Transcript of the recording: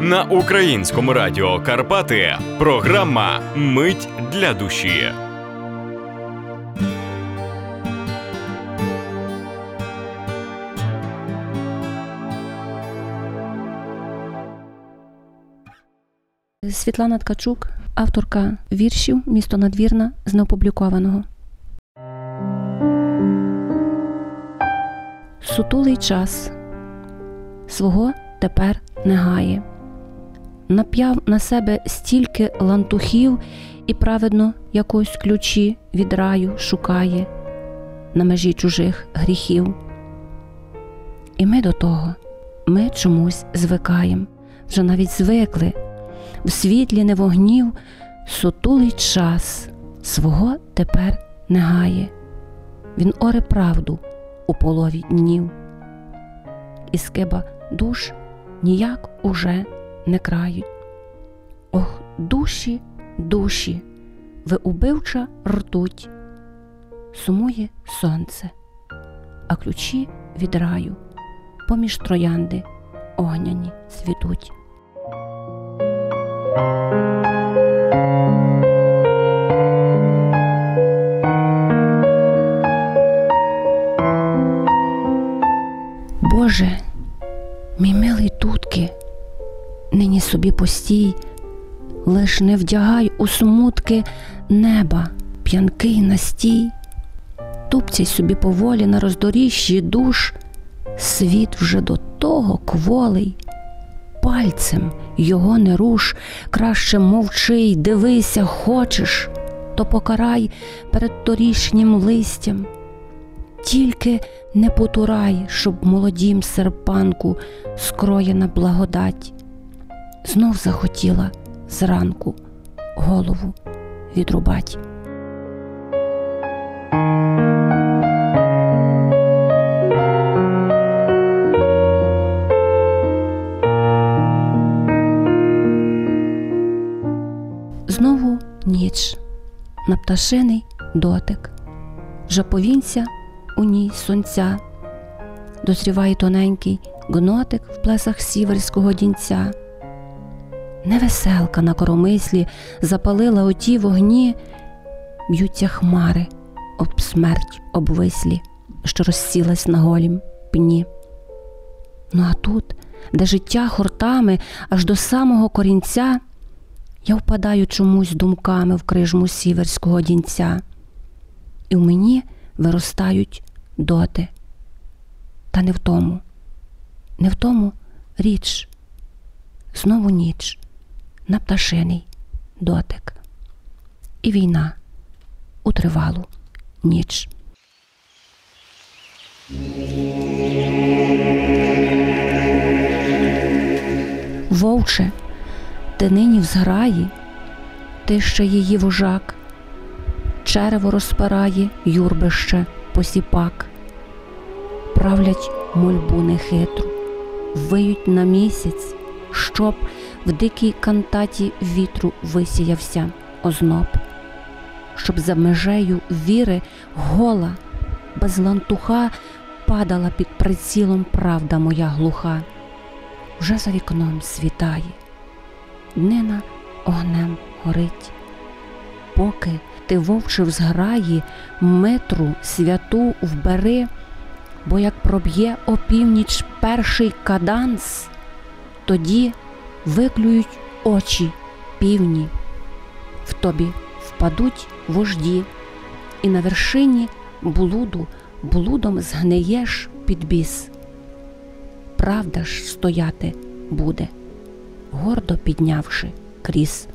На українському радіо Карпати програма Мить для душі. Світлана Ткачук, авторка віршів Місто надвірна з неопублікованого. Сутулий час свого тепер не гає. Нап'яв на себе стільки лантухів і праведно якось ключі від раю шукає на межі чужих гріхів. І ми до того, ми чомусь звикаєм, вже навіть звикли в світлі не вогнів сутулий час свого тепер не гає. Він оре правду у полові днів. І скиба душ ніяк уже не крають. Ох, душі, душі, ви убивча ртуть, сумує сонце, а ключі від раю поміж троянди огняні світуть. Боже, мій милий тутки, нині собі постій, лиш не вдягай у смутки неба, п'янкий настій, тупцяй собі поволі на роздоріжжі душ, світ вже до того кволий, пальцем його не руш, краще мовчи й дивися, хочеш, то покарай перед торішнім листям. Тільки не потурай, щоб молодім серпанку скроєна благодать. Знов захотіла зранку голову відрубать. Знову ніч, на пташиний дотик, вже повінця у ній сонця, дозріває тоненький гнотик в плесах сіверського дінця. Невеселка на коромислі запалила оті вогні, б'ються хмари об смерть обвислі, що розсілась на голім пні. Ну а тут, де життя хортами аж до самого корінця, я впадаю чомусь думками в крижму сіверського дінця, і в мені виростають доти. Та не в тому, не в тому річ, знову ніч, на пташиний дотик. І війна у тривалу ніч. Вовче, ти нині в зграї, ти ще її вожак, черево розпирає юрбище посіпак, правлять мольбу нехитру, виють на місяць, щоб в дикій кантаті вітру висіявся озноб, щоб за межею віри гола, без лантуха падала під прицілом правда моя глуха. Вже за вікном світає, днина огнем горить, поки ти вовче в зграї митру святу вбери, бо як проб'є опівніч перший каданс, тоді виклюють очі півні, в тобі впадуть вожді, і на вершині блуду блудом згниєш під біс. Правда ж стояти буде, гордо піднявши кріс.